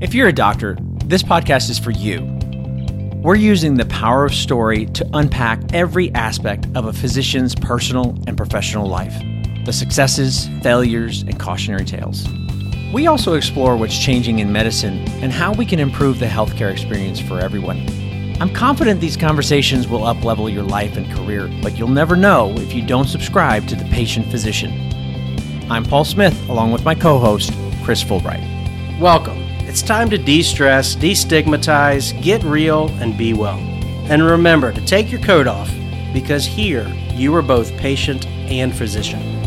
If you're a doctor, this podcast is for you. We're using the power of story to unpack every aspect of a physician's personal and professional life the successes, failures, and cautionary tales. We also explore what's changing in medicine and how we can improve the healthcare experience for everyone. I'm confident these conversations will uplevel your life and career, but you'll never know if you don't subscribe to The Patient Physician. I'm Paul Smith, along with my co host, Chris Fullbright. Welcome. It's time to de stress, destigmatize, get real, and be well. And remember to take your coat off because here you are both patient and physician.